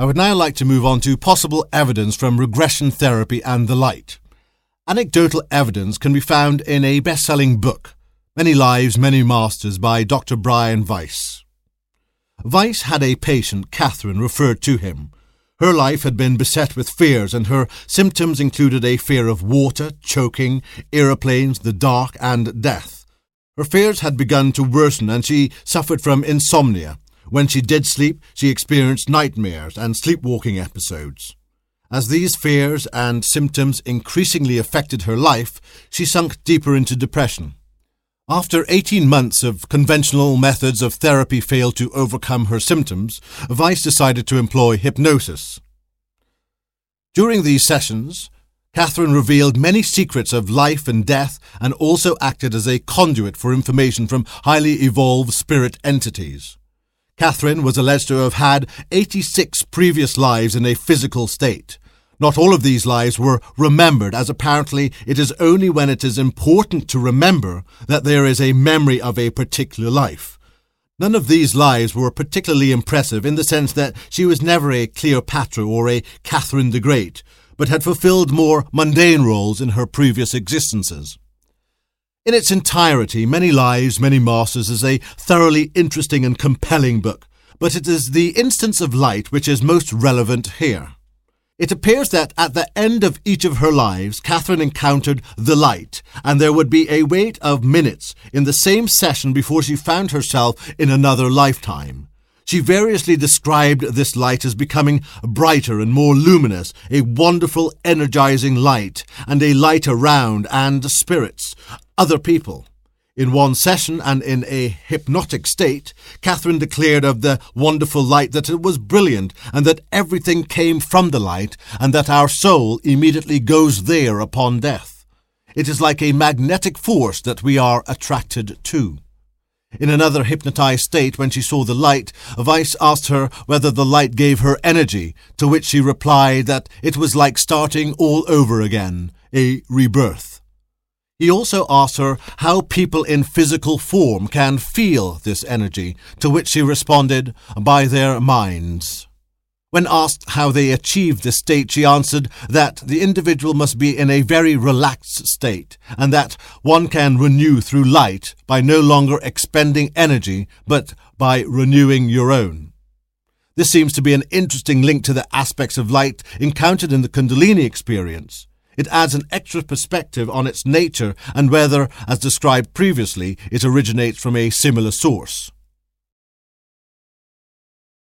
I would now like to move on to possible evidence from regression therapy and the light. Anecdotal evidence can be found in a best selling book, Many Lives, Many Masters, by Dr. Brian Weiss. Weiss had a patient, Catherine, referred to him. Her life had been beset with fears, and her symptoms included a fear of water, choking, aeroplanes, the dark, and death. Her fears had begun to worsen, and she suffered from insomnia. When she did sleep, she experienced nightmares and sleepwalking episodes. As these fears and symptoms increasingly affected her life, she sunk deeper into depression. After 18 months of conventional methods of therapy failed to overcome her symptoms, Weiss decided to employ hypnosis. During these sessions, Catherine revealed many secrets of life and death and also acted as a conduit for information from highly evolved spirit entities. Catherine was alleged to have had 86 previous lives in a physical state. Not all of these lives were remembered, as apparently it is only when it is important to remember that there is a memory of a particular life. None of these lives were particularly impressive in the sense that she was never a Cleopatra or a Catherine the Great, but had fulfilled more mundane roles in her previous existences. In its entirety, Many Lives, Many Masters is a thoroughly interesting and compelling book, but it is the instance of light which is most relevant here. It appears that at the end of each of her lives, Catherine encountered the light, and there would be a wait of minutes in the same session before she found herself in another lifetime. She variously described this light as becoming brighter and more luminous, a wonderful, energizing light, and a light around and spirits, other people. In one session and in a hypnotic state, Catherine declared of the wonderful light that it was brilliant and that everything came from the light and that our soul immediately goes there upon death. It is like a magnetic force that we are attracted to. In another hypnotized state, when she saw the light, Weiss asked her whether the light gave her energy, to which she replied that it was like starting all over again, a rebirth. He also asked her how people in physical form can feel this energy, to which she responded, by their minds. When asked how they achieve this state, she answered that the individual must be in a very relaxed state, and that one can renew through light by no longer expending energy, but by renewing your own. This seems to be an interesting link to the aspects of light encountered in the Kundalini experience. It adds an extra perspective on its nature and whether, as described previously, it originates from a similar source.